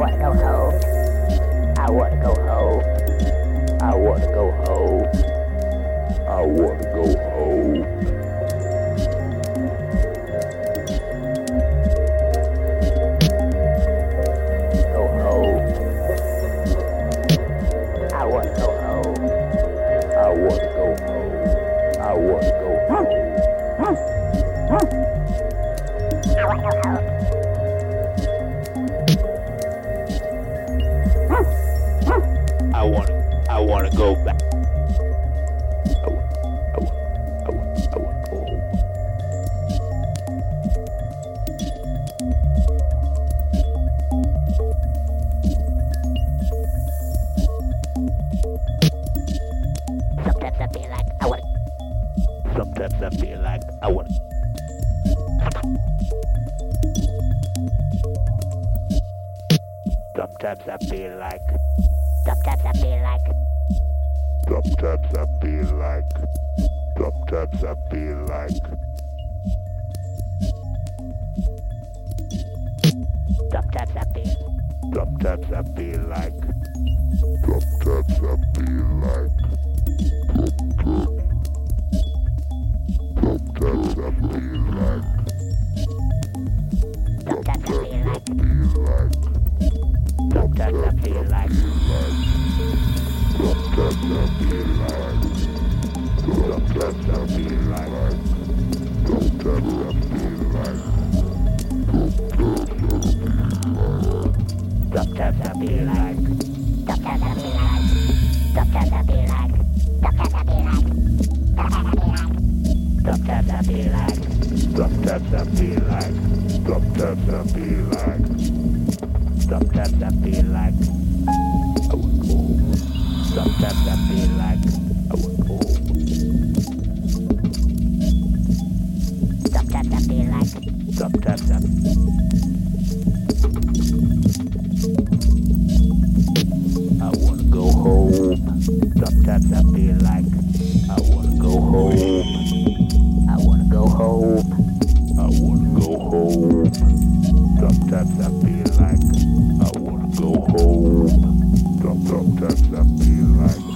way. That way. Sometimes I feel like I wanna go home. Sometimes I feel like